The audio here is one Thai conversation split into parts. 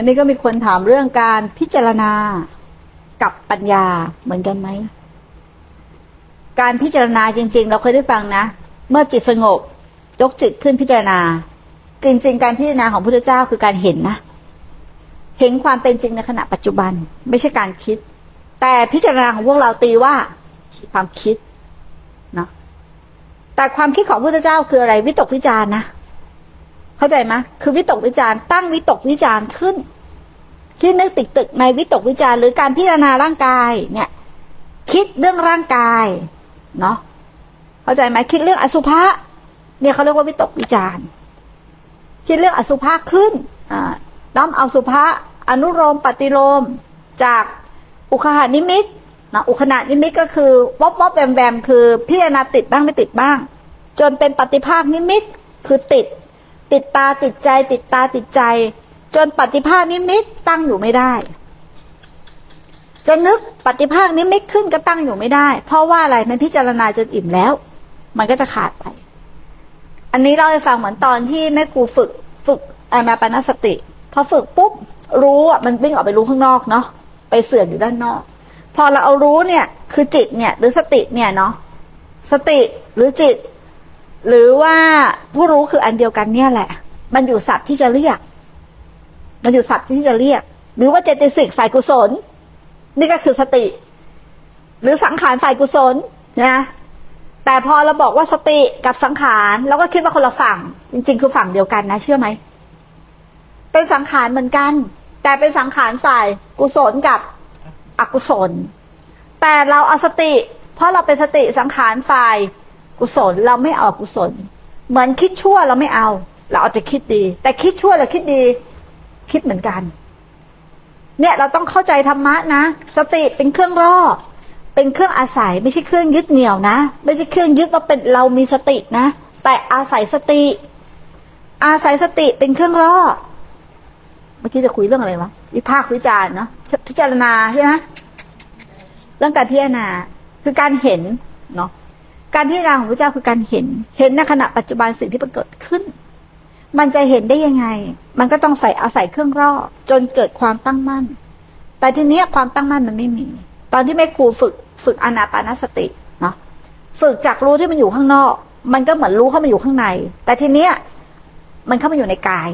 อันนี้ก็มีคนถามเรื่องการพิจารณากับปัญญาเหมือนกันไหม การพิจารณาจริง ๆ เราเคยได้ฟังนะ เมื่อจิตสงบ ยกจิตขึ้นพิจารณา จริง ๆ การพิจารณาของพระพุทธเจ้าคือการเห็นนะ เห็นความเป็นจริงในขณะปัจจุบัน ไม่ใช่การคิด แต่พิจารณาของพวกเราตีว่าความคิดนะแต่ความคิดของพระพุทธเจ้าคืออะไรวิตกวิจารณ์นะ เข้าใจไหมคือวิตกวิจารตั้งวิตกวิจาร์ขึ้นคิดนึกติดตึกในวิตกวิจาร์หรือการพิจารณาร่างกาย เนี่ย คิดเรื่องร่างกาย เนาะเข้าใจไหมคิดเรื่องอสุภะเนี่ยเขาเรียกว่าวิตกวิจาร์คิดเรื่องอสุภะขึ้นอ่าน้อมเอาอสุภะอนุโลมปฏิโลมจากอุคคหนิมิตนะอุคคหนิมิตก็คือวับวับแวมแวมคือพิจารณาติดบ้างไม่ติดบ้าง จนเป็นปฏิภาคนิมิตคือติด ติดตาติดใจ ติดตาติดใจ จนปฏิภาคนิมิตตั้งอยู่ไม่ได้ จะนึกปฏิภาคนิมิตขึ้นก็ตั้งอยู่ไม่ได้ เพราะว่าอะไรมันพิจารณาจนอิ่มแล้ว มันก็จะขาดไป อันนี้เล่าให้ฟังเหมือนตอนที่แม่ครูฝึกฝึกอานาปนสติพอฝึกปุ๊บรู้อะมันวิ่งออกไปรู้ข้างนอกเนาะไปเสื่อมอยู่ด้านนอก พอเราเอารู้เนี่ย คือจิตเนี่ย หรือสติเนี่ยเนาะสติหรือจิต หรือว่าผู้รู้คืออันเดียวกันเนี่ยแหละ มันอยู่ศัพท์ที่จะเรียก มันอยู่ศัพท์ที่จะเรียก หรือว่าเจตสิกฝ่ายกุศล นี่ก็คือสติ หรือสังขารฝ่ายกุศลนะแต่พอเราบอกว่าสติกับสังขารเราก็คิดว่าคนละฝั่ง จริง ๆ คือฝั่งเดียวกันนะ เชื่อไหมเป็นสังขารเหมือนกัน แต่เป็นสังขารฝ่ายกุศลกับอกุศล แต่เราเอาสติ เพราะเราเป็นสติสังขารฝ่าย กุศลเราไม่เอากุศล เหมือนคิดชั่วเราไม่เอา เราเอาแต่คิดดี แต่คิดชั่วเราคิดดี คิดเหมือนกัน เนี่ยเราต้องเข้าใจธรรมะนะ สติเป็นเครื่องร่อเป็นเครื่องอาศัยไม่ใช่เครื่องยึดเหนี่ยวนะ ไม่ใช่เครื่องยึดว่าเป็นเรามีสตินะ แต่อาศัยสติ อาศัยสติเป็นเครื่องร่อเมื่อกี้จะคุยเรื่องอะไรวะวิพากษ์วิจารณ์เนาะพิจารณาใช่ไหมเรื่องการพิจารณาคือการเห็นเนาะ การพิจารณาของพระเจ้าคือการเห็น เห็นในขณะปัจจุบันสิ่งที่มันเกิดขึ้น มันจะเห็นได้ยังไง มันก็ต้องใส่อาศัยเครื่องรอจนเกิดความตั้งมั่น แต่ทีนี้ความตั้งมั่นมันไม่มี ตอนที่แม่ครูฝึกฝึกอนาปานสติเนาะฝึกจากรู้ที่มันอยู่ข้างนอก มันก็เหมือนรู้เข้ามาอยู่ข้างใน แต่ทีเนี้ยมันเข้ามาอยู่ในกาย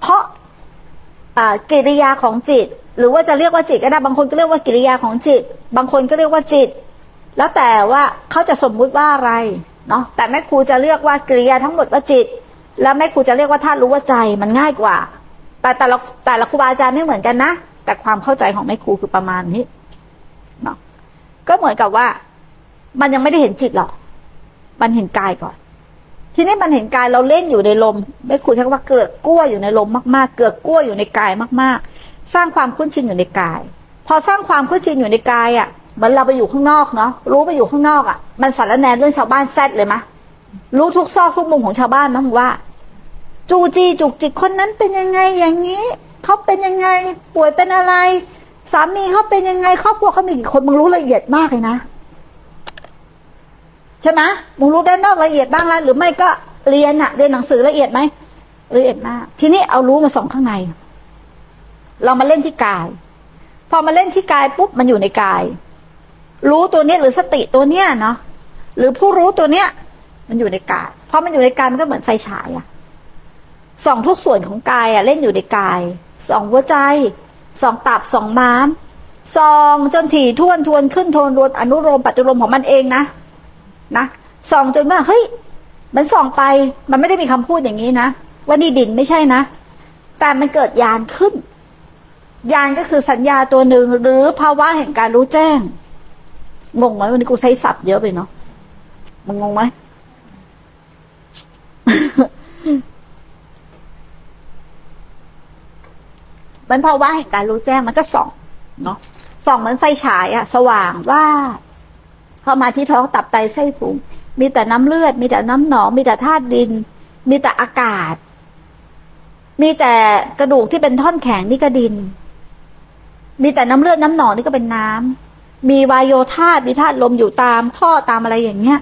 เพราะกิริยาของจิต หรือว่าจะเรียกว่าจิตก็ได้บางคนก็เรียกว่ากิริยาของจิต บางคนก็เรียกว่าจิต แล้วแต่ว่าเขาจะสมมุติว่าอะไรเนาะแต่แม่ครูจะเรียกว่ากิริยาทั้งหมดว่าจิต แล้วแม่ครูจะเรียกว่าธาตุรู้ว่าใจมันง่ายกว่า แต่แต่ละแต่ละครูบาอาจารย์ไม่เหมือนกันนะแต่ความเข้าใจของแม่ครูคือประมาณนี้เนาะก็เหมือนกับว่า มันยังไม่ได้เห็นจิตหรอก มันเห็นกายก่อน ทีนี้มันเห็นกายเราเล่นอยู่ในลมไม่ครูใช้คำว่าเกิดกล้วอยู่ในลมมากๆ เกิดกล้วอยู่ในกายมาก ๆ สร้างความคุ้นชินอยู่ในกาย พอสร้างความคุ้นชินอยู่ในกายอะ มือนเราไปอยู่ข้างนอกเนาะรู้ไปอยู่ข้างนอกอะ มันสารแนนเรื่องชาวบ้านแซดเลยมะรู้ทุกซอกทุกมุมของชาวบ้านมั้งว่า จูจีจุกจิกคนนั้นเป็นยังไงอย่างนี้เขาเป็นยังไง ป่วยเป็นอะไร สามีเขาเป็นยังไงครอบครัวเขามีกี่คนมึงรู้ละเอียดมากเลยนะใช่ไหมมึงรู้ด้านนอกละเอียดบ้างแล้วหรือไม่ก็เรียนอะเรียนหนังสือละเอียดไหมละเอียดมาก ทีนี้เอารู้มาส่องข้างใน เรามาเล่นที่กาย พอมาเล่นที่กายปุ๊บมันอยู่ในกาย รู้ตัวเนี้ยหรือสติตัวเนี้ยเนาะหรือผู้รู้ตัวเนี้ย มันอยู่ในกายเพอมันอยู่ในกายมันก็เหมือนไฟฉายอะส่องทุกส่วนของกายอะเล่นอยู่ในกายส่องหัวใจส่องตับส่องม้ามส่องจนถี่ท่วนทวนขึ้นทวนรวนอนุโลมปัจจุลมของมันเองนะนะส่องจนว่าเฮ้ยมันส่องไปมันไม่ได้มีคำพูดอย่างนี้นะว่านี่ดินไม่ใช่นะ แต่มันเกิดยานขึ้นยานก็คือสัญญาตัวหนึ่งหรือภาวะแห่งการรู้แจ้ง งงไหมวันนี้กูใช้ศัพท์เยอะไปเนาะมันงงไหมมันภาวะแห่งการรู้แจ้งมันก็ส่องเนาะส่องเหมือนไฟฉายอะสว่างว่าพอมาที่ท้องตับไตไส้พุงมีแต่น้ำเลือด มีแต่น้ำหนอง มีแต่ธาตุดิน มีแต่อากาศ มีแต่กระดูกที่เป็นท่อนแข็งนี่ก็ดิน มีแต่น้ำเลือดน้ำหนองนี่ก็เป็นน้ำ มีวายโยธาตุมีธาตุลมอยู่ตามข้อตามอะไรอย่างเงี้ย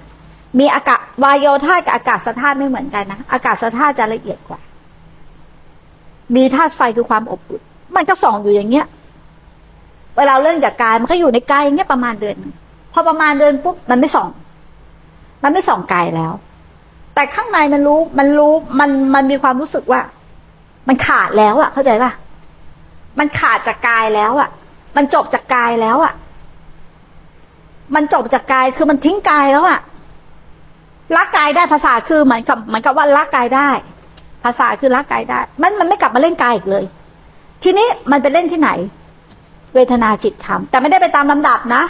มีอากาศวายโยธาตุกับอากาศธาตุไม่เหมือนกันนะอากาศธาตุจะละเอียดกว่า มีธาตุไฟคือความอบอุ่นมันก็ส่องอยู่อย่างเงี้ย เวลาเรื่องจากกายมันก็อยู่ในกายอย่างเงี้ยประมาณเดือนพอประมาณเดือนปุ๊บมันไม่ส่อง มันไม่ส่องกายแล้ว แต่ข้างในมันรู้มันรู้มันมันมีความรู้สึกว่า มันขาดแล้วอะเข้าใจป่ะมันขาดจากกายแล้วอะมันจบจากกายแล้วอะ มันจบจากกายคือมันทิ้งกายแล้วอะละกกายได้ภาษาคือเหมือนกับเหมือนกับว่าละกกายได้ ภาษาคือละกกายได้ มันมันไม่กลับมาเล่นกายอีกเลย ทีนี้มันไปเล่นที่ไหน เวทนาจิตธรรมแต่ไม่ได้ไปตามลำดับนะ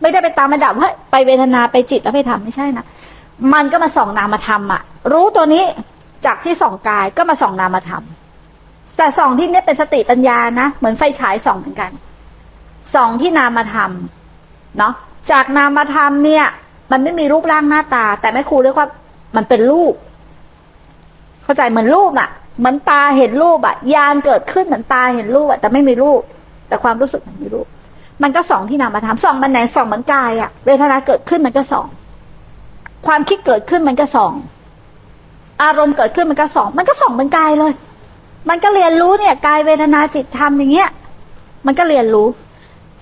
ไม่ได้ไปตามลำดับว่าไปเวทนาไปจิตแล้วไปทำไม่ใช่นะมันก็มาส่องนามธรรมอะรู้ตัวนี้จากที่ส่องกายก็มาส่องนามธรรมแต่ส่องที่นี่เป็นสติปัญญานะ เหมือนไฟฉายส่องเหมือนกันส่องที่นามธรรม เนาะจากนามธรรมเนี่ย มันไม่มีรูปร่างหน้าตา แต่แม่ครูเรียกว่า มันเป็นรูป เข้าใจเหมือนรูปอะเหมือนตาเห็นรูปอะยานเกิดขึ้นเหมือนตาเห็นรูปอะแต่ไม่มีรูป แต่ความรู้สึกมันมีรูป มันก็สองที่นามธรรมสองมันไหนสองเหมือนกายอะเวทนาเกิดขึ้นมันก็สองความคิดเกิดขึ้นมันก็สองอารมณ์เกิดขึ้นมันก็สองมันก็สองเหมือนกายเลย มันก็เรียนรู้เนี่ยกายเวทนาจิตธรรมอย่างเงี้ย มันก็เรียนรู้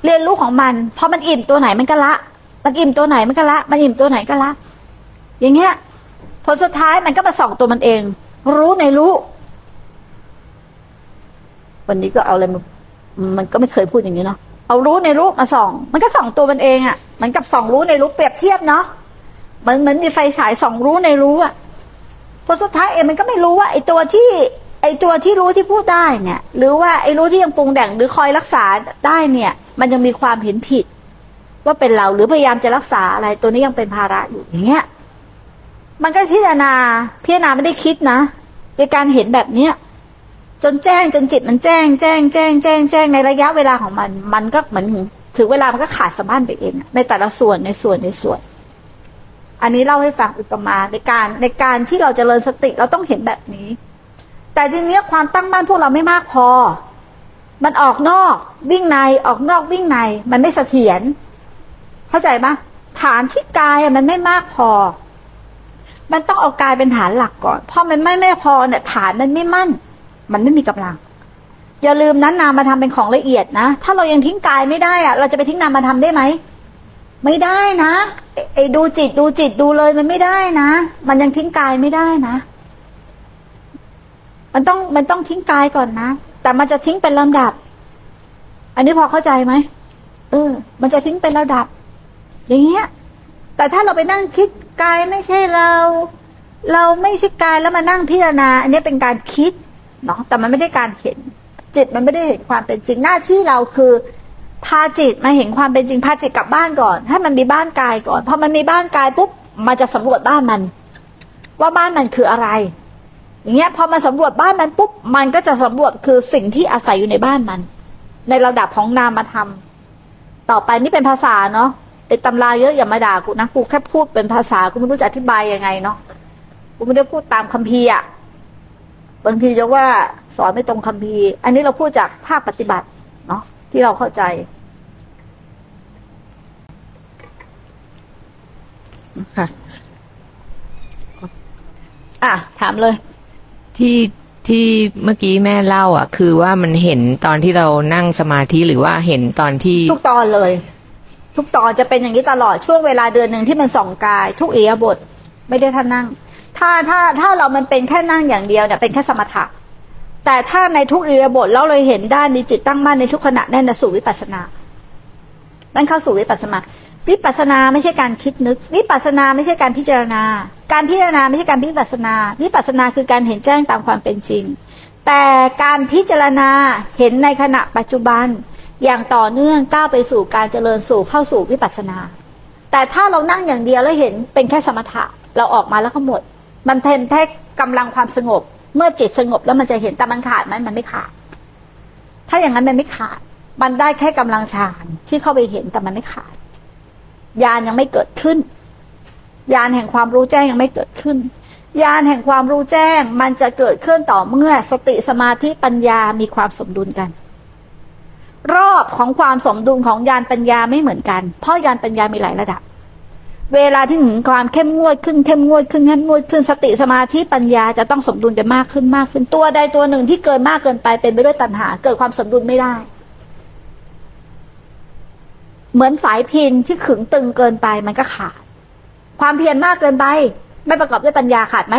เรียนรู้ของมันพอมันอิ่มตัวไหนมันก็ละ มันอิ่มตัวไหนมันก็ละ มันอิ่มตัวไหนก็ละ อย่างเงี้ย ผลสุดท้ายมันก็มาส่องตัวมันเอง รู้ในรู้ วันนี้ก็เอาอะไรมามันก็ไม่เคยพูดอย่างนี้เนาะเอารู้ในรู้มาส่อง มันก็ส่องตัวมันเองอะ่ะ มันกับส่องรู้ในรู้เปรียบเทียบเนาะมันเหมือนมีไฟฉายส่องรู้ในรู้อะ่ะพอสุดท้ายเองมันก็ไม่รู้ว่าไอ้ตัวที่ อ้ตัวที่รู้ที่พูดได้เนี่ย หรือว่าไอ้รู้ที่ยังปรุงแต่งหรือคอยรักษาได้เนี่ย มันยังมีความเห็นผิด ว่าเป็นเราหรือพยายามจะรักษาอะไรตัวนี้ยังเป็นภาระอยู่อย่างเงี้ยมันก็พิจารณาพิจารณาไม่ได้คิดนะในการเห็นแบบเนี้ยจนแจ้งจนจิตมันแจ้งแจ้งแจ้งแจ้งแจ้งในระยะเวลาของมัน มันก็เหมือนถึงเวลามันก็ขาดสะบั้นไปเอง ในแต่ละส่วนในส่วนในส่วน อันนี้เล่าให้ฟังอุปมาในการในการที่เราจเจริญสติเราต้องเห็นแบบนี้ แต่ทีนี้ความตั้งมั่นพวกเราไม่มากพอ มันออกนอกวิ่งในออกนอกวิ่งใน มันไม่เสถียรเข้าใจไหมฐานที่กายมันไม่มากพอ มันต้องเอากายเป็นฐานหลักก่อนเพราะมันไม่ไม่พอเนี่ยฐานมันไม่มั่น มันไม่มีกำลัง อย่าลืมนั้นนามมาทำเป็นของละเอียดนะ ถ้าเรายังทิ้งกายไม่ได้อะเราจะไปทิ้งนามมาทำได้ไหมไม่ได้นะไอ้ดูจิตดูจิตดูเลยมันไม่ได้นะ มันยังทิ้งกายไม่ได้นะ มันต้องมันต้องทิ้งกายก่อนนะ แต่มันจะทิ้งเป็นลำดับ อันนี้พอเข้าใจไหมเออ มันจะทิ้งเป็นระดับ อย่างเงี้ย แต่ถ้าเราไปนั่งคิดกายไม่ใช่เรา เราไม่ใช่กายแล้วมานั่งพิจารณา อันนี้เป็นการคิดเนาะแต่มันไม่ได้การเห็น จิตมันไม่ได้เห็นความเป็นจริงหน้าที่เราคือพาจิตมาเห็นความเป็นจริงพาจิตกลับบ้านก่อน ให้มันมีบ้านกายก่อนพอมันมีบ้านกายปุ๊บมันจะสำรวจบ้านมัน ว่าบ้านมันคืออะไร อย่างเงี้ยพอมาสำรวจบ้านมันปุ๊บมันก็จะสำรวจคือสิ่งที่อาศัยอยู่ในบ้านมัน ในระดับของนามธรรมต่อไปนี่เป็นภาษาเนาะไอ้ตำราเยอะอย่ามาด่ากูนะกูแค่พูดเป็นภาษากูไม่รู้จะอธิบายยังไงเนาะกูไม่ได้พูดตามคัมภีร์อะบางทีจะว่าสอนไม่ตรงคัมภีร์ อันนี้เราพูดจากภาคปฏิบัติเนาะที่เราเข้าใจค่ะอะ ถามเลย ที่ที่เมื่อกี้แม่เล่า อะ คือว่ามันเห็นตอนที่เรานั่งสมาธิหรือว่าเห็นตอนที่ทุกตอนเลย ทุกตอนจะเป็นอย่างนี้ตลอดช่วงเวลาเดือนหนึ่งที่มันส่องกาย ทุกเอียบทไม่ได้ท่านั่ง ถ้าถ้าถ้าเรามันเป็นแค่นั่งอย่างเดียวเนี่ยเป็นแค่สมถะแต่ถ้าในทุกเอียบทเราเลยเห็นด้านมีจิตตั้งมั่นในทุกขณะนั่นสู่วิปัสสนานั่นเข้าสู่วิปัสสนาวิปัสสนาไม่ใช่การคิดนึก วิปัสสนาไม่ใช่การพิจารณา การพิจารณาไม่ใช่การวิปัสนาวิปัสนาคือการเห็นแจ้งตามความเป็นจริง แต่การพิจารณาเห็นในขณะปัจจุบันอย่างต่อเนื่องก้าวไปสู่การเจริญสู่เข้าสู่วิปัสนา แต่ถ้าเรานั่งอย่างเดียวแล้วเห็นเป็นแค่สมถะเราออกมาแล้วก็หมด มันเป็นแค่กำลังความสงบ เมื่อจิตสงบแล้วมันจะเห็นแต่มันขาดไหมมันไม่ขาด ถ้าอย่างนั้นมันไม่ขาด มันได้แค่กำลังฌานที่เข้าไปเห็นแต่มันไม่ขาด ญาณยังไม่เกิดขึ้น ญาณแห่งความรู้แจ้งยังไม่เกิดขึ้นญาณแห่งความรู้แจ้งมันจะเกิดขึ้นต่อเมื่อสติสมาธิปัญญามีความสมดุลกัน รอบของความสมดุลของญาณปัญญาไม่เหมือนกัน เพราะญาณปัญญามีหลายระดับ เวลาที่ถึงความเข้มงวดขึ้นเข้มงวดขึ้นเข้มงวดขึ้นสติสมาธิปัญญาจะต้องสมดุลกันมากขึ้นมากขึ้นตัวใดตัวหนึ่งที่เกินมากเกินไปเป็นไปด้วยตัณหา เกิดความสมดุลไม่ได้ เหมือนสายพินที่ขึงตึงเกินไปมันก็ขาด ความเพียรมากเกินไป ไม่ประกอบด้วยปัญญาขาดไหม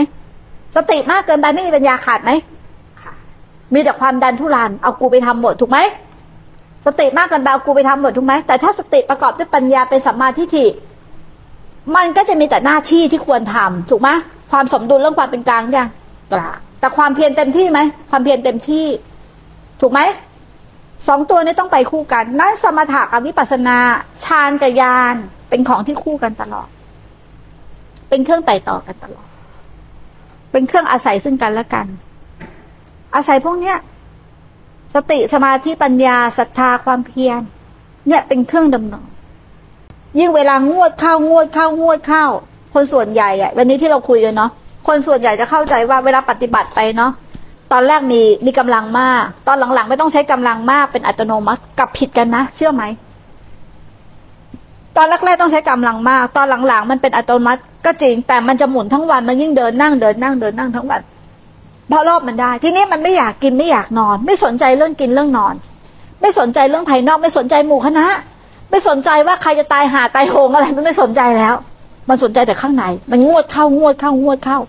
สติมากเกินไปไม่มีปัญญาขาดไหมขาดมีแต่ความดันทุรันเอากูไปทำหมดถูกไหมสติมากเกินไปเอากูไปทำหมดถูกไหมแต่ถ้าสติประกอบด้วยปัญญาเป็นสัมมาทิฏฐิมันก็จะมีแต่หน้าที่ที่ควรทำถูกไหมความสมดุลเรื่องความเป็นกลางยังกลางแต่ความเพียรเต็มที่ไหมความเพียรเต็มที่ ถูกไหมสองตัวนี้ต้องไปคู่กัน นั้นสมถะกับวิปัสสนาฌานกับญาณเป็นของที่คู่กันตลอด เป็นเครื่องไต่ต่อกันตลอด เป็นเครื่องอาศัยซึ่งกันและกัน อาศัยพวกเนี้ย สติสมาธิปัญญาศรัทธาความเพียรเนี่ยเป็นเครื่องดำเนินยิ่งเวลางวดเข้างวดเข้างวดเข้า คนส่วนใหญ่อะวันนี้ที่เราคุยกันเนาะคนส่วนใหญ่จะเข้าใจว่าเวลาปฏิบัติไปเนาะตอนแรกมีมีกำลังมาก ตอนหลังๆ ไม่ต้องใช้กำลังมากเป็นอัตโนมัติกับผิดกันนะ เชื่อไหม ตอนแรกๆต้องใช้กำลังมาก ตอนหลังๆ มันเป็นอัตโนมัติก็จริง แต่มันจะหมุนทั้งวันมันยิ่งเดินนั่งเดินนั่งเดินนั่งทั้งวันเพราะรอบมันได้ ทีนี้มันไม่อยากกินไม่อยากนอน ไม่สนใจเรื่องกินเรื่องนอน ไม่สนใจเรื่องภายนอก ไม่สนใจหมู่คณะ ไม่สนใจว่าใครจะตายหาตายโหงอะไรมันไม่สนใจแล้ว มันสนใจแต่ข้างใน มันงวดเข้างวดเข้างวดเข้า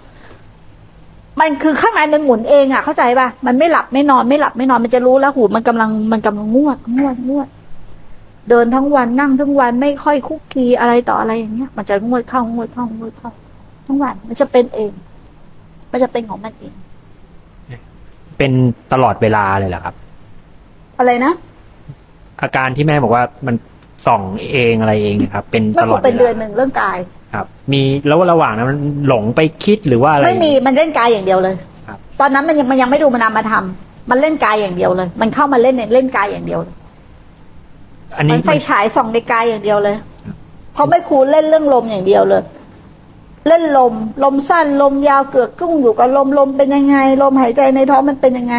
มันคือข้างในมันหมุนเองอะเข้าใจป่ะมันไม่หลับไม่นอนไม่หลับไม่นอนมันจะรู้แล้วหูมันกำลังมันกำลังงวดงวดงวด เดินทั้งวันนั่งทั้งวันไม่ค่อยคุกคีอะไรต่ออะไรอย่างเงี้ย มันจะงวดเข้างวดเข้างวดเข้าทั้งวัน มันจะเป็นเอง มันจะเป็นของมันเอง เป็นตลอดเวลาเลยเหรอครับ อะไรนะอาการที่แม่บอกว่ามันส่องเองอะไรเองเนะครับ เป็นมันตคลองดเป็นเวเดือนลาหนึ่งเรื่องกาย ครับ มีแล้วระหว่างนั้นมันหลงไปคิดหรือว่าอะไรไม่มีมันเล่นกายอย่างเดียวเลยครับ ตอนนั้นมันยังมันยังไม่ดูมันนามมาทำมันเล่นกายอย่างเดียวเลย มันเข้ามาเล่นในเล่นกายอย่างเดียวเลย อันมันี้นไฟฉายส่องในกายอย่างเดียวเลย เพราะไม่ครูเล่นเรื่องลมอย่างเดียวเลย เล่นลม ลมสั้นลมยาวเกือกกุ้งอยู่กับลมลมเป็นยังไง ลมหายใจในท้องมันเป็นยังไง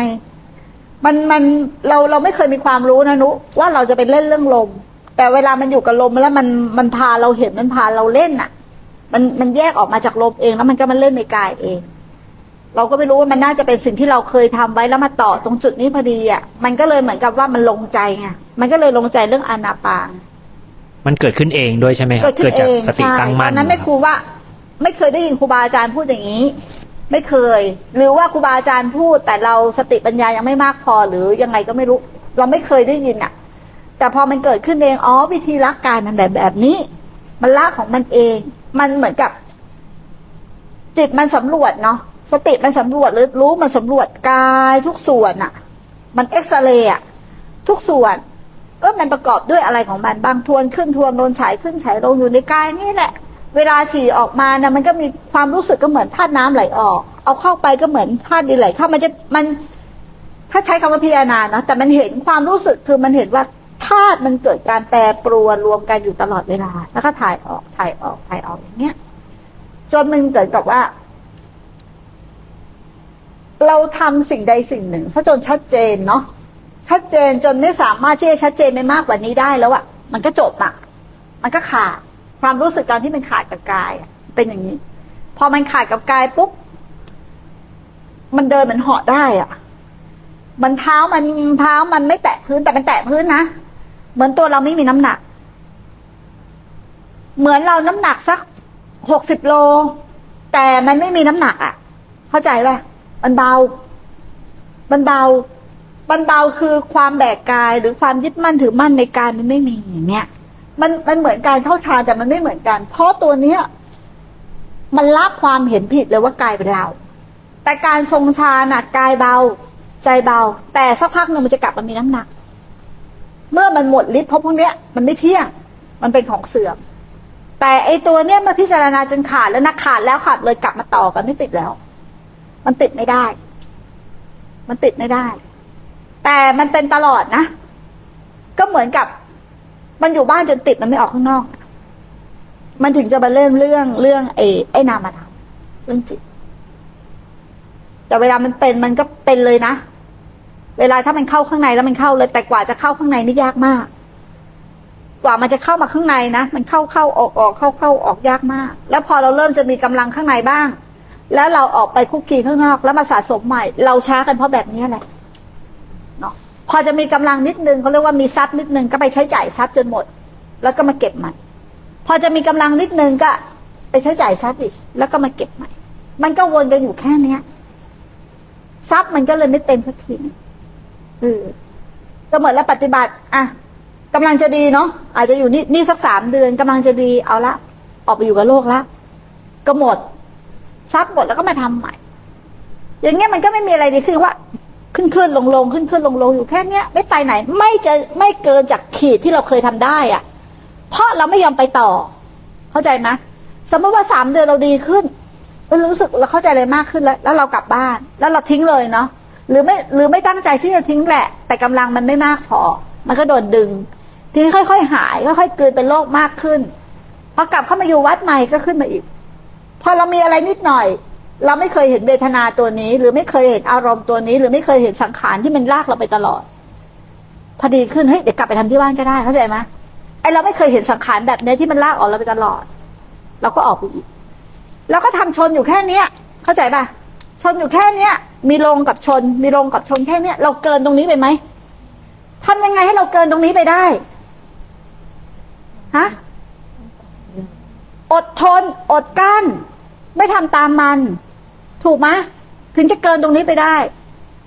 มันมันเราเราไม่เคยมีความรู้นะนุว่าเราจะไปเล่นเรื่องลม แต่เวลามันอยู่กับลมแล้วมันมันพาเราเห็นมันพาเราเล่นอะ มันมันแยกออกมาจากลมเองแล้วมันก็มาเล่นในกายเอง เราก็ไม่รู้ว่ามันน่าจะเป็นสิ่งที่เราเคยทำไว้แล้วมาต่อตรงจุดนี้พอดีอะมันก็เลยเหมือนกับว่ามันลงใจไงมันก็เลยลงใจเรื่องอานาปานมันเกิดขึ้นเองด้วยใช่ไหมครับเกิดขึ้นจากเองสติใช่ตั้งตมั่อนนนั้นไม่ครูว่า ไม่เคยได้ยินครูบาอาจารย์พูดอย่างนี้ ไม่เคย หรือว่าครูบาอาจารย์พูด แต่เราสติปัญญายังไม่มากพอหรือยังไงก็ไม่รู้ เราไม่เคยได้ยินอะ แต่พอมันเกิดขึ้นเองอ๋อวิธีรักกายมันแบบแบบนี้ มันละของมันเอง มันเหมือนกับ จิตมันสำรวจเนาะ สติมันสำรวจหรือรู้มันสำรวจกายทุกส่วนอะมันเอ็กซเรย์อะทุกส่วนเออมันประกอบด้วยอะไรของมันบางทวนขึ้นทวนโดนฉายขึ้นฉายลงอยู่ในกายนี่แหละ เวลาฉี่ออกมานะมันก็มีความรู้สึกก็เหมือนธาตุน้ำไหลออก เอาเข้าไปก็เหมือนธาตุดินไหลเข้ามันจะมัน ถ้าใช้คำว่าพิจารณาเนาะแต่มันเห็นความรู้สึกคือมันเห็นว่าธาตุมันเกิดการแปรปรวนรวมกันอยู่ตลอดเวลา แล้วก็ถ่ายออกถ่ายออกถ่ายออกอย่างเงี้ยจนมันเกิดกับว่า เราทำสิ่งใดสิ่งหนึ่งซะจนชัดเจนเนาะชัดเจนจนไม่สามารถที่จะชัดเจนไปมากกว่านี้ได้แล้วอะมันก็จบอะมันก็ขาดความรู้สึกตอนที่มันขาดกับกายเป็นอย่างนี้ พอมันขาดกับกายปุ๊บมันเดินเหมือนเหาะได้อะมันเท้ามันเท้ามันไม่แตะพื้นแต่มันแตะพื้นนะเหมือนตัวเราไม่มีน้ำหนัก เหมือนเราน้ำหนักสักหกสิบโล แต่มันไม่มีน้ำหนักอะ่ะ เข้าใจป่ะ มันเบา มันเบา มันเบาคือความแบกกายหรือความยึดมั่นถือมั่นในกายมันไม่มีอย่างเงี้ย มันมันเหมือนการเข้าฌานแต่มันไม่เหมือนกัน เพราะตัวเนี้ย มันละความเห็นผิดเลยว่ากายเป็นเรา แต่การทรงฌานอะกายเบา ใจเบา แต่สักพักหนึ่งมันจะกลับมามีน้ำหนัก เมื่อมันหมดฤทธิ์เพราะพวกเนี้ย มันไม่เที่ยง มันเป็นของเสื่อมแต่ไอตัวเนี้ยมื่อพิจารณาจนขาดแล้วนะขาดแล้วขาดเลยกลับมาต่อกันไม่ติดแล้ว มันติดไม่ได้ มันติดไม่ได้ แต่มันเป็นตลอดนะ ก็เหมือนกับ มันอยู่บ้านจนติดมันไม่ออกข้างนอก มันถึงจะมาเริ่มเรื่องเรื่องไอ้ไอ้นามธรรมเรื่องจิต แต่เวลามันเป็นมันก็เป็นเลยนะ เวลาถ้ามันเข้าข้างในแล้วมันเข้าเลย แต่กว่าจะเข้าข้างในนี่ยากมาก กว่ามันจะเข้ามาข้างในนะ มันเข้าเข้าออกออกเข้าเข้าออกยากมาก แล้วพอเราเริ่มจะมีกำลังข้างในบ้าง แล้วเราออกไปคุกคีข้างนอก แล้วมาสะสมใหม่ เราช้ากันเพราะแบบนี้แหละเนาะพอจะมีกำลังนิดนึงเขาเรียกว่ามีทรัพย์นิดนึงก็ไปใช้จ่ายทรัพย์จนหมด แล้วก็มาเก็บใหม่ พอจะมีกำลังนิดนึงก็ ไปใช้จ่ายทรัพย์อีก แล้วก็มาเก็บใหม่ มันก็วนกันอยู่แค่เนี้ยทรัพย์มันก็เลยไม่เต็มสักทีเออก็เหมือนเราปฏิบัติ อะกำลังจะดีเนาะอาจจะอยู่นี่นี่สักสามเดือนกำลังจะดีเอาละ ออกไปอยู่กับโลกละก็หมด ทรัพย์หมดแล้วก็มาทำใหม่ อย่างเงี้ยมันก็ไม่มีอะไรดีขึ้นว่า ขึ้นขึ้นลงลงขึ้นขึ้นลงลงอยู่แค่เนี้ย ไม่ไปไหน ไม่จะไม่เกินจากขีดที่เราเคยทำได้อะ่ะ เพราะเราไม่ยอมไปต่อ เข้าใจไหมสมมติว่าสามเดือนเราดีขึ้นเออรู้สึกเราเข้าใจอะไรมากขึ้นแล้ว แล้วเรากลับบ้าน แล้วเราทิ้งเลยเนาะหรือไม่หรือไม่ตั้งใจที่จะทิ้งแหละ แต่กำลังมันไม่มากพอ มันก็โดนดึง ทีนี้ค่อย ๆ หายค่อยๆเกินเป็นโรคมากขึ้นพอกลับเข้ามาอยู่วัดใหม่ก็ขึ้นมาอีก พอเรามีอะไรนิดหน่อย เราไม่เคยเห็นเวทนาตัวนี้ หรือไม่เคยเห็นอารมณ์ตัวนี้ หรือไม่เคยเห็นสังขารที่มันลากเราไปตลอด พอดีขึ้นเฮ้ยเดี๋ยวกลับไปทำที่บ้านก็ได้เข้าใจไหมไอเราไม่เคยเห็นสังขารแบบนี้ที่มันลากออกเราไปตลอด เราก็ออกไปอีกแล้วก็ทำชนอยู่แค่เนี้ย เข้าใจป่ะชนอยู่แค่เนี้ย มีลงกับชน มีลงกับชนแค่เนี้ย เราเกินตรงนี้ไปไหมทำยังไงให้เราเกินตรงนี้ไปได้ฮะอดทน อดกั้น ไม่ทำตามมัน ถูกไหมถึงจะเกินตรงนี้ไปได้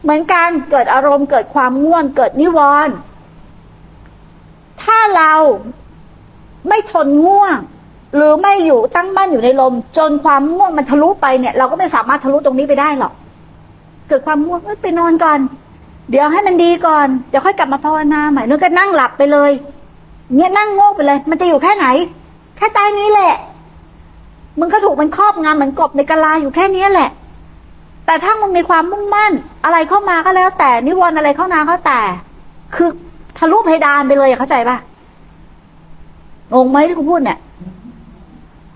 เหมือนกันเกิดอารมณ์เกิดความง่วงเกิดนิวรณ์ถ้าเราไม่ทนง่วง หรือไม่อยู่ตั้งมั่นอยู่ในลม จนความง่วงมันทะลุไปเนี่ย เราก็ไม่สามารถทะลุตรงนี้ไปได้หรอก เกิดความง่วงไปนอนก่อน เดี๋ยวให้มันดีก่อน เดี๋ยวค่อยกลับมาภาวนาใหม่นู่นก็นั่งหลับไปเลย เนี่ยนั่งโง่ไปเลย มันจะอยู่แค่ไหน แค่ใต้นี้แหละ มึงก็ถูกมันครอบงำเหมือนกบในกะลาอยู่แค่นี้แหละ แต่ถ้ามึงมีความมุ่งมั่น อะไรเข้ามาก็แล้ว แต่นิวรณ์อะไรเข้ามาก็แต่ คือทะลุเพดานไปเลยเข้าใจปะงงไหมที่กูพูดเนี่ย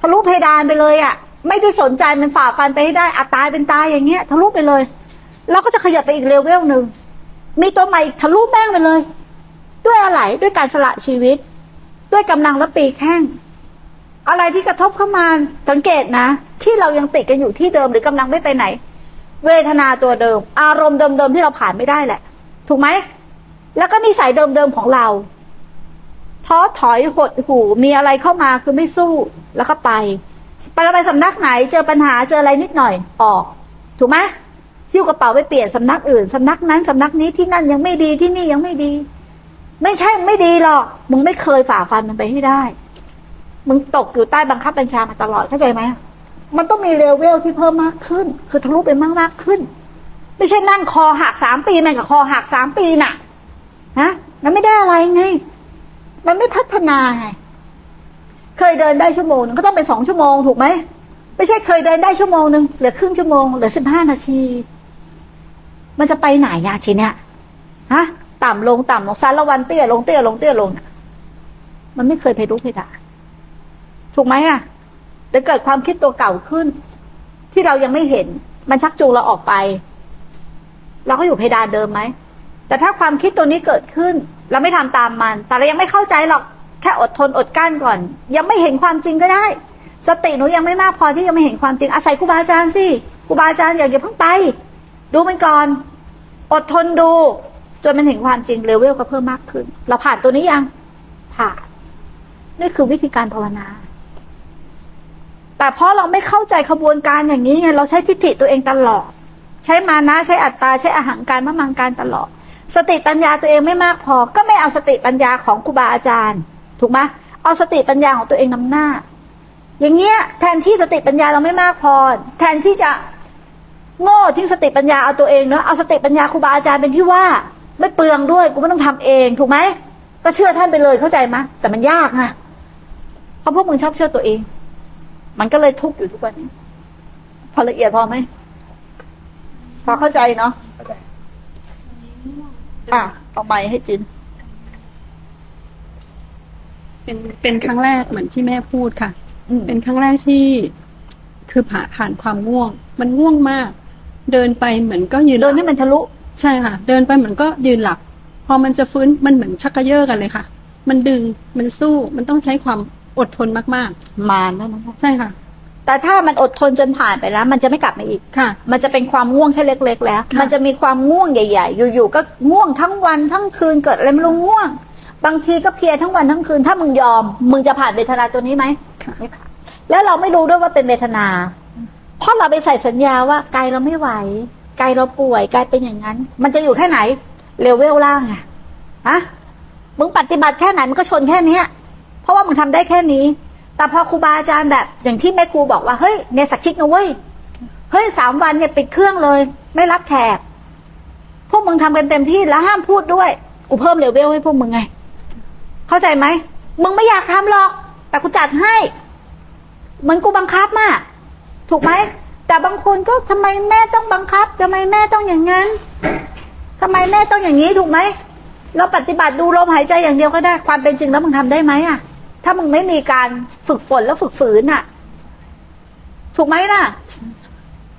ทะลุเพดานไปเลยอะไม่ได้สนใจมันฝ่าฟันไปให้ได้อัตายเป็นตายอย่างเงี้ยทะลุไปเลยแล้วก็จะขยับไปอีกเลเวลหนึ่งมีตัวใหม่ทะลุแม่งไปเลย ด้วยอะไรด้วยการสละชีวิต ด้วยกำลังและปีแข้ง อะไรที่กระทบเข้ามาสังเกตนะ ที่เรายังติดกันอยู่ที่เดิมหรือกำลังไม่ไปไหน เวทนาตัวเดิม อารมณ์เดิมๆที่เราผ่านไม่ได้แหละ ถูกไหมแล้วก็นิสัยเดิมๆของเราท้อถอยหดหูมีอะไรเข้ามาคือไม่สู้แล้วก็ไปไปไปสำนักไหนเจอปัญหาเจออะไรนิดหน่อยออก ถูกไหมหิ้วกระเป๋าไปเปลี่ยนสำนักอื่นสำนักนั้นสำนักนี้ที่นั่นยังไม่ดีที่นี่ยังไม่ดี ไม่ใช่ไม่ดีหรอกมึงไม่เคยฝ่าฟันมันไปให้ได้ มึงตกอยู่ใต้บังคับบัญชามาตลอดเข้าใจไหมมันต้องมีเลเวลที่เพิ่มมากขึ้น คือทะลุไปมากมากขึ้น ไม่ใช่นั่งคอหักสามปีแม่งกับคอหักสามปีน่ะฮะมันไม่ได้อะไรไง มันไม่พัฒนาไงเคยเดินได้ชั่วโมงนึงก็ต้องเป็นสองชั่วโมงถูกไหมไม่ใช่เคยเดินได้ชั่วโมงหนึ่งเหลือครึ่งชั่วโมงเหลือสิบห้านาที มันจะไปไหนยาชีเนี่ยฮะ ต่ำลงต่ำลงสารวันเตี้ยลงเตี้ยลงเตี้ยลงมันไม่เคยเพดุเพดาน ถูกไหมอะเดี๋ยวเกิดความคิดตัวเก่าขึ้น ที่เรายังไม่เห็น มันชักจูงเราออกไป เราก็อยู่เพดานเดิมไหมแต่ถ้าความคิดตัวนี้เกิดขึ้น เราไม่ทำตามมัน แต่เรายังไม่เข้าใจหรอกแค่อดทนอดกั้นก่อน ยังไม่เห็นความจริงก็ได้ สติหนูยังไม่มากพอที่ยังไม่เห็นความจริงอาศัยครูบาอาจารย์สิครูบาอาจารย์อย่าอย่าเพิ่งไป ดูมันก่อน อดทนดู จนมันเห็นความจริงเลเวลก็เพิ่มมากขึ้น เราผ่านตัวนี้ยัง ผ่านนี่คือวิธีการภาวนา แต่เพราะเราไม่เข้าใจขบวนการอย่างนี้ไงเราใช้ทิฏฐิตัวเองตลอด ใช้มานะใช้อัตตาใช้อาหารการมะมังการตลอด สติปัญญาตัวเองไม่มากพอ ก็ไม่เอาสติปัญญาของครูบาอาจารย์ ถูกไหมเอาสติปัญญาของตัวเองนำหน้า อย่างเงี้ยแทนที่สติปัญญาเราไม่มากพอ แทนที่จะโง่ทิ้งสติปัญญาเอาตัวเองเนาะเอาสติปัญญาครูบาอาจารย์เป็นที่ว่า ไม่เปลืองด้วยกูไม่ต้องทำเองถูกไหมก็เชื่อท่านไปเลยเข้าใจไหมแต่มันยากนะเพราะพวกมึงชอบเชื่อตัวเอง มันก็เลยทุกข์อยู่ทุกวันนี้พอละเอียดพอไหมพอเข้าใจเนาะอะเอาไม้ให้จิน เป็นเป็นครั้งแรกเหมือนที่แม่พูดค่ะอืมเป็นครั้งแรกที่คือผ่าผ่านความง่วง มันง่วงมาก เดินไปเหมือนก็ยืนหเดิลันบให้มันทะลุใช่ค่ะ เดินไปเหมือนก็ยืนหลับพอมันจะฟื้นมันเหมือนชักกระเยอะกันเลยค่ะ มันดึงมันสู้มันต้องใช้ความ อดทนมากมานนั่นนะคะๆ ใช่ค่ะ แต่ถ้ามันอดทนจนผ่านไปแล้ว มันจะไม่กลับมาอีก ค่ะ มันจะเป็นความง่วงแค่เล็ก ๆ แล้ว ค่ะ มันจะมีความง่วงใหญ่ ๆ อยู่ๆก็ง่วงทั้งวันทั้งคืนเกิดอะไรไม่รู้ง่วง บางทีก็เพลียทั้งวันทั้งคืน ถ้ามึงยอม มึงจะผ่านเวทนาตัวนี้ไหมค่ะ ไม่ผ่านแล้วเราไม่รู้ด้วยว่าเป็นเวทนา เพราะเราไปใส่สัญญาว่ากายเราไม่ไหวกายเราป่วยกายเป็นอย่างนั้น มันจะอยู่แค่ไหนเลเวลล่างอะฮะมึงปฏิบัติแค่ไหนมันก็ชนแค่เนี้ยเพ ราะว่ามึงทำได้แค่นี้ แต่พอครูบาอาจารย์แบบ อย่างที่แม่ครูบอกว่าเฮ้ยเนี่ยสักชิกนะเว้ยเฮ้ยสามวันเนี่ยปิดเครื่องเลย ไม่รับแขก พวกมึงทำกันเต็มที่แล้วห้ามพูดด้วย กูเพิ่มเลเวลให้พวกมึงไง เข้าใจไหมมึงไม่อยากทำหรอก แต่กูจัดให้เหมือนกูบังคับมากถูกไหมแต่บางคนก็ทำไมแม่ต้องบังคับทำไมแม่ต้องอย่างนั้นทำไมแม่ต้องอย่างนี้ถูกไหมเราปฏิบัติดูลมหายใจอย่างเดียวก็ได้ความเป็นจริงแล้วมึงทำได้ไหมอะ ถ้ามึงไม่มีการฝึกฝนแล้วฝึกฝืนอะ ถูกไหมล่ะ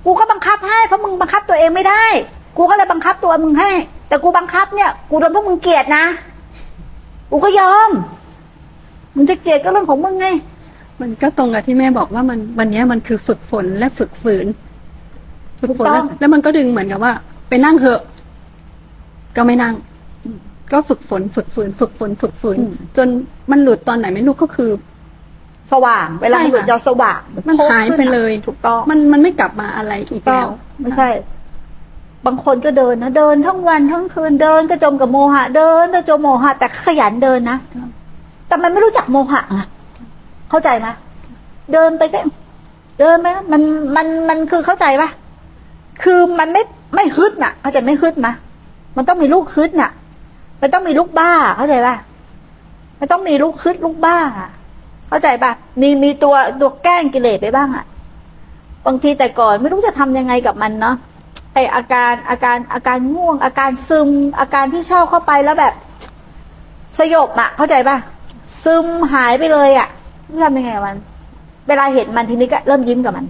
กูก็บังคับให้เพราะมึงบังคับตัวเองไม่ได้ กูก็เลยบังคับตัวมึงให้ แต่กูบังคับเนี่ย กูโดนพวกมึงเกลียดนะ กูก็ยอม มึงจะเกลียดก็เรื่องของมึงไง มันก็ตรงกับที่แม่บอกว่ามันวันเนี้ยมันคือฝึกฝนและฝึกฝืน ฝึกฝนถูกต้แล้อวงแล้วมันก็ดึงเหมือนกับว่า ไปนั่งเถอะ ก็ไม่นั่ง ก็ฝึกฝนฝึกฝืนฝึกฝนฝึกฝืนจนมันหลุดตอนไหนไม่รู้ก็คือ สว่าง เวลาใช่มันหยุดค่ะจอสว่างมันหายไปเลยถูกต้องมันมันไม่กลับมาอะไรอีกต้อแล้งวไม่ใช่ บางคนก็เดินนะเดินทั้งวันทั้งคืนเดินก็จมกับโมหะ เดินก็จมโมหะ แต่ขยันเดินนะครับแต่มันไม่รู้จักโมหะอะเข้าใจไหมเดินไปก็เดินไปนะมันมันมันคือเข้าใจปะคือมันไม่ไม่ฮึดน่ะเข้าใจไม่ฮึดมะมันต้องมีลูกฮึดน่ะ มันต้องมีลูกบ้า เข้าใจป่ะมันต้องมีลูกฮึดลูกบ้าอะ เข้าใจป่ะ มีมีตัวตัวแกล้งกิเลสไปบ้างอะ บางทีแต่ก่อนไม่รู้จะทำยังไงกับมันเนาะไออาการอาการอาการง่วง อาการซึม อาการที่ชอบเข้าไปแล้วแบบ สยบอะ เข้าใจป่ะ ซึมหายไปเลยอะทำยังไงมัน เวลาเห็นมันทีนี้ก็เริ่มยิ้มกับมัน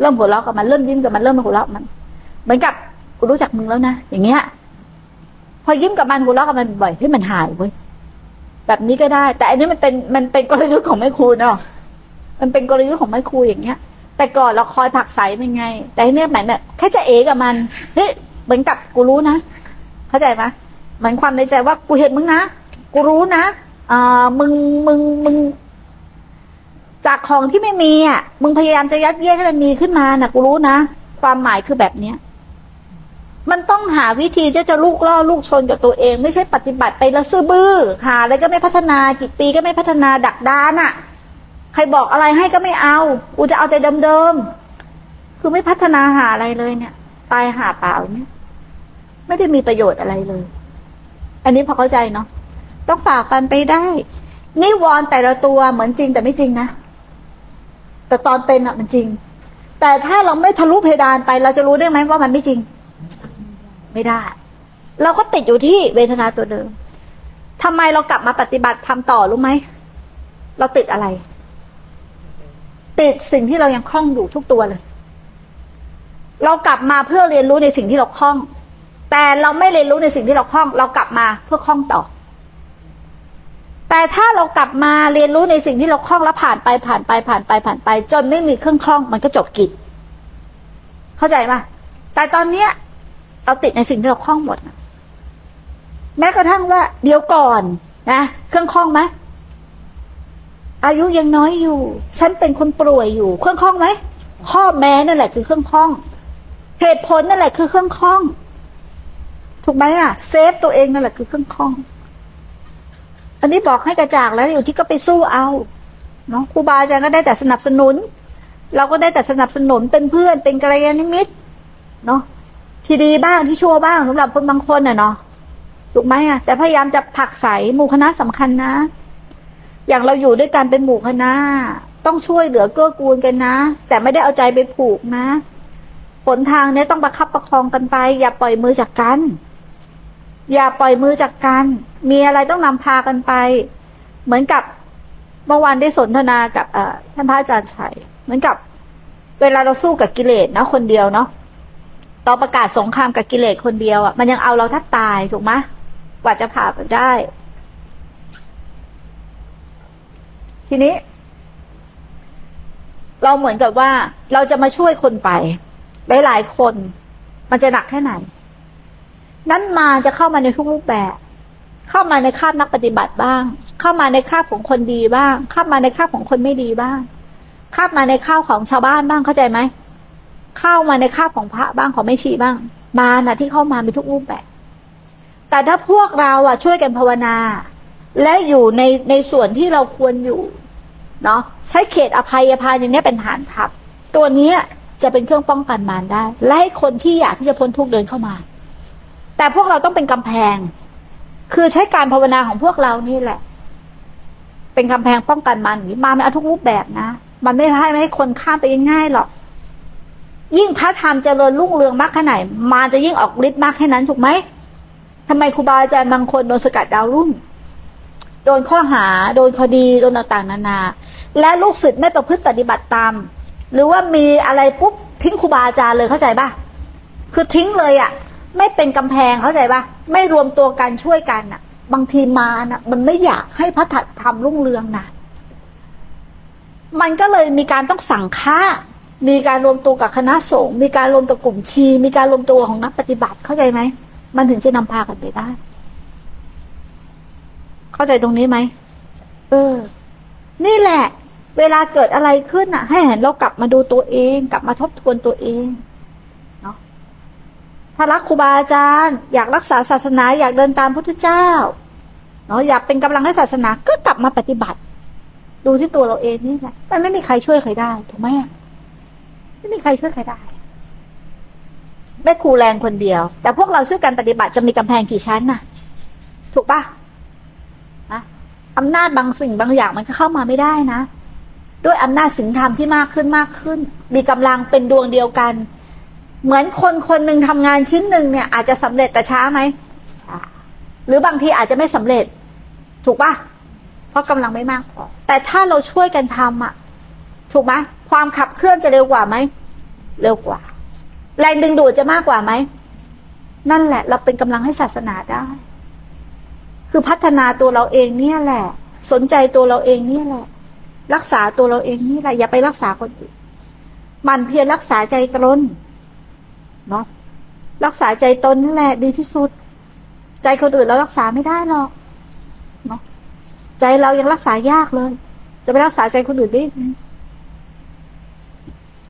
เริ่มหัวเราะกับมันเริ่มยิ้มกับมันเริ่มหัวเราะกับมัน เหมือนกับกูรู้จักมึงแล้วนะอย่างเงี้ย อยิ้มกับมันหัวเราะกับมันบ่อยเฮ้ยมันหายเว้ยแบบนี้ก็ได้ แต่อันนี้มันเป็นมันเป็นกลยุทธ์ของแม่ครูเนาะมันเป็นกลยุทธ์ของแม่ครูอย่างเงี้ย แต่ก่อนเราคอยผักไสมันไง แต่เนี้ยหมายแบบแค่จะเอกับมันเฮ้ยเหมือนกับกูรู้นะเข้าใจไหมเหมือนความในใจว่ากูเห็นมึงนะกูรู้นะอ่ามึงมึงมึงจากของที่ไม่มีอะ มึงพยายามจะยัดเยียดให้มันมีขึ้นมานะกูรู้นะ ความหมายคือแบบเนี้ย มันต้องหาวิธีจะจะลูกล่อลูกชนกับตัวเอง ไม่ใช่ปฏิบัติไปแล้วซื่อบื้อหาอะไรก็ไม่พัฒนากี่ปีก็ไม่พัฒนาดักดานอะ ใครบอกอะไรให้ก็ไม่เอากูจะเอาแต่เดิมๆคือไม่พัฒนาหาอะไรเลยเนี่ย ตายหาเปล่าเนี่ย ไม่ได้มีประโยชน์อะไรเลย อันนี้พอเข้าใจเนาะต้องฝ่าฟันไปได้นิวรณ์แต่ละตัวเหมือนจริงแต่ไม่จริงนะแต่ตอนเป็นอะมันจริง แต่ถ้าเราไม่ทะลุเพดานไป เราจะรู้ได้ไหมว่ามันไม่จริง ไม่ได้ เราก็ติดอยู่ที่เวทนาตัวเดิมทำไมเรากลับมาปฏิบัติทำต่อรู้ไหม เราติดอะไร ติดสิ่งที่เรายังคล่องอยู่ทุกตัวเลย เรากลับมาเพื่อเรียนรู้ในสิ่งที่เราคล่อง แต่เราไม่เรียนรู้ในสิ่งที่เราคล่อง เรากลับมาเพื่อคล่องต่อ แต่ถ้าเรากลับมาเรียนรู้ในสิ่งที่เราคล่องแล้วผ่านไปผ่านไปผ่านไปผ่านไป จนไม่มีเครื่องคล่องมันก็จบกิจ เข้าใจปะแต่ตอนเนี้ย เราติดในสิ่งที่เราคล่องหมดนะแม้กระทั่งว่า เดี๋ยวก่อนนะเครื่องคล่องไหมอายุยังน้อยอยู่ ฉันเป็นคนป่วยอยู่ เครื่องคล่องไหมข้อแม้นั่นแหละ คือเครื่องคล่อง เหตุผลนั่นแหละ คือเครื่องคล่อง ถูกไหมอะ เซฟตัวเองนั่นแหละคือเครื่องคล่อง อันนี้บอกให้กระจ่างแล้วอยู่ที่ก็ไปสู้เอาเนาะครูบาอาจารย์ก็ได้แต่สนับสนุน เราก็ได้แต่สนับสนุนเป็นเพื่อนเป็นกัลยาณมิตรเนาะ ที่ดีบ้างที่ชั่วบ้างสำหรับคนบางคนน่ะเนาะถูกไหมอะ แต่พยายามจะผักใสหมู่คณะสำคัญนะ อย่างเราอยู่ด้วยกันเป็นหมู่คณะต้องช่วยเหลือเกื้อกูลกันนะ แต่ไม่ได้เอาใจไปผูกนะผลทางเนี้ยต้องประคับประคองกันไป อย่าปล่อยมือจากกัน อย่าปล่อยมือจากกัน มีอะไรต้องนำพากันไป เหมือนกับเมื่อวานได้สนทนากับท่านพระอาจารย์ชัยเหมือนกับ เวลาเราสู้กับกิเลสนะคนเดียวเนาะ เราประกาศสงครามกับกิเลสคนเดียวอะ่ะ มันยังเอาเราแทบตายถูกไหมกว่าจะผ่าไปได้ ทีนี้ เราเหมือนกับว่า เราจะมาช่วยคนไปหลายๆคน มันจะหนักแค่ไหน นั้นมาจะเข้ามาในทุกรูปแบบ เข้ามาในคาบนักปฏิบัติบ้าง เข้ามาในคาบของคนดีบ้าง เข้ามาในคาบของคนไม่ดีบ้าง เข้ามาในข้าวของชาวบ้านบ้างเข้าใจไหม เข้ามาในคาบของพระบ้างของไม่ชีบ้าง มานะที่เข้ามามีทุกรูปแบบ แต่ถ้าพวกเราอะ ช่วยกันภาวนา และอยู่ในในส่วนที่เราควรอยู่เนาะใช้เขตอภัยทานอย่างนี้เป็นฐานทัพตัวนี้จะเป็นเครื่องป้องกันมารได้ และให้คนที่อยากที่จะพ้นทุกข์เดินเข้ามา แต่พวกเราต้องเป็นกำแพง คือใช้การภาวนาของพวกเรานี่แหละ เป็นกำแพงป้องกันมันอย่างนี้มามันเอาทุกรูปแบบนะ มันไม่ให้ไม่ให้คนข้ามไปง่ายๆหรอก ยิ่งพระธรรมเจริญรุ่งเรืองมากแค่ไหน มารจะยิ่งออกฤทธิ์มากแค่นั้นถูกไหมทำไมครูบาอาจารย์บางคนโดนสกัดดาวรุ่ง โดนข้อหา โดนคดีโดนต่างๆ นานา และลูกศิษย์ไม่ประพฤติปฏิบัติตาม หรือว่ามีอะไรปุ๊บทิ้งครูบาอาจารย์เลยเข้าใจป่ะคือทิ้งเลยอะ่ะ ไม่เป็นกำแพงเข้าใจป่ะไม่รวมตัวกันช่วยกันอะ บางทีมาน่ะ มันไม่อยากให้พระถัดทำรุ่งเรืองนะมันก็เลยมีการต้องสั่งฆ่า มีการรวมตัวกับคณะสงฆ์มีการรวมตัวกลุ่มชี มีการรวมตัวของนักปฏิบัติเข้าใจไหมมันถึงจะนำพากันไปได้ เข้าใจตรงนี้ไหมเออ นี่แหละ เวลาเกิดอะไรขึ้นอะ ให้เห็นเรากลับมาดูตัวเอง กลับมาทบทวนตัวเองเนาะถ้ารักครูบาอาจารย์ อยากรักษาศาสนา อยากเดินตามพุทธเจ้าเนาะอยากเป็นกำลังให้ศาสนาก็กลับมาปฏิบัติ ดูที่ตัวเราเองนี่แหละมันไม่มีใครช่วยใครได้ถูกไหม ม่มีใครช่วยใครได้แม่ครูแรงคนเดียว แต่พวกเราช่วยกันปฏิบัติจะมีกำแพงกี่ชั้นน่ะ ถูกปะนะอำนาจบางสิ่งบางอย่างมันก็เข้ามาไม่ได้นะ ด้วยอำนาจสิ่งธรรมที่มากขึ้นมากขึ้น มีกำลังเป็นดวงเดียวกัน เหมือนคนคนหนึ่งทำงานชิ้นหนึ่งเนี่ย อาจจะสำเร็จแต่ช้าไหมหรือบางทีอาจจะไม่สำเร็จ ถูกปะเพราะกำลังไม่มากพอแต่ถ้าเราช่วยกันทำอะถูกไหมความขับเคลื่อนจะเร็วกว่าไหม เร็วกว่า แรงดึงดูดจะมากกว่าไหม นั่นแหละ เราเป็นกำลังให้ศาสนาได้ คือพัฒนาตัวเราเองเนี่ยแหละ สนใจตัวเราเองเนี่ยแหละ รักษาตัวเราเองนี่แหละอย่าไปรักษาคนอื่นมันเพียรรักษาใจตนเนาะรักษาใจตนนั่นแหละ ดีที่สุด ใจคนอื่นเรารักษาไม่ได้หรอกเนาะใจเรายังรักษายากเลย จะไปรักษาใจคนอื่นได้ยังไง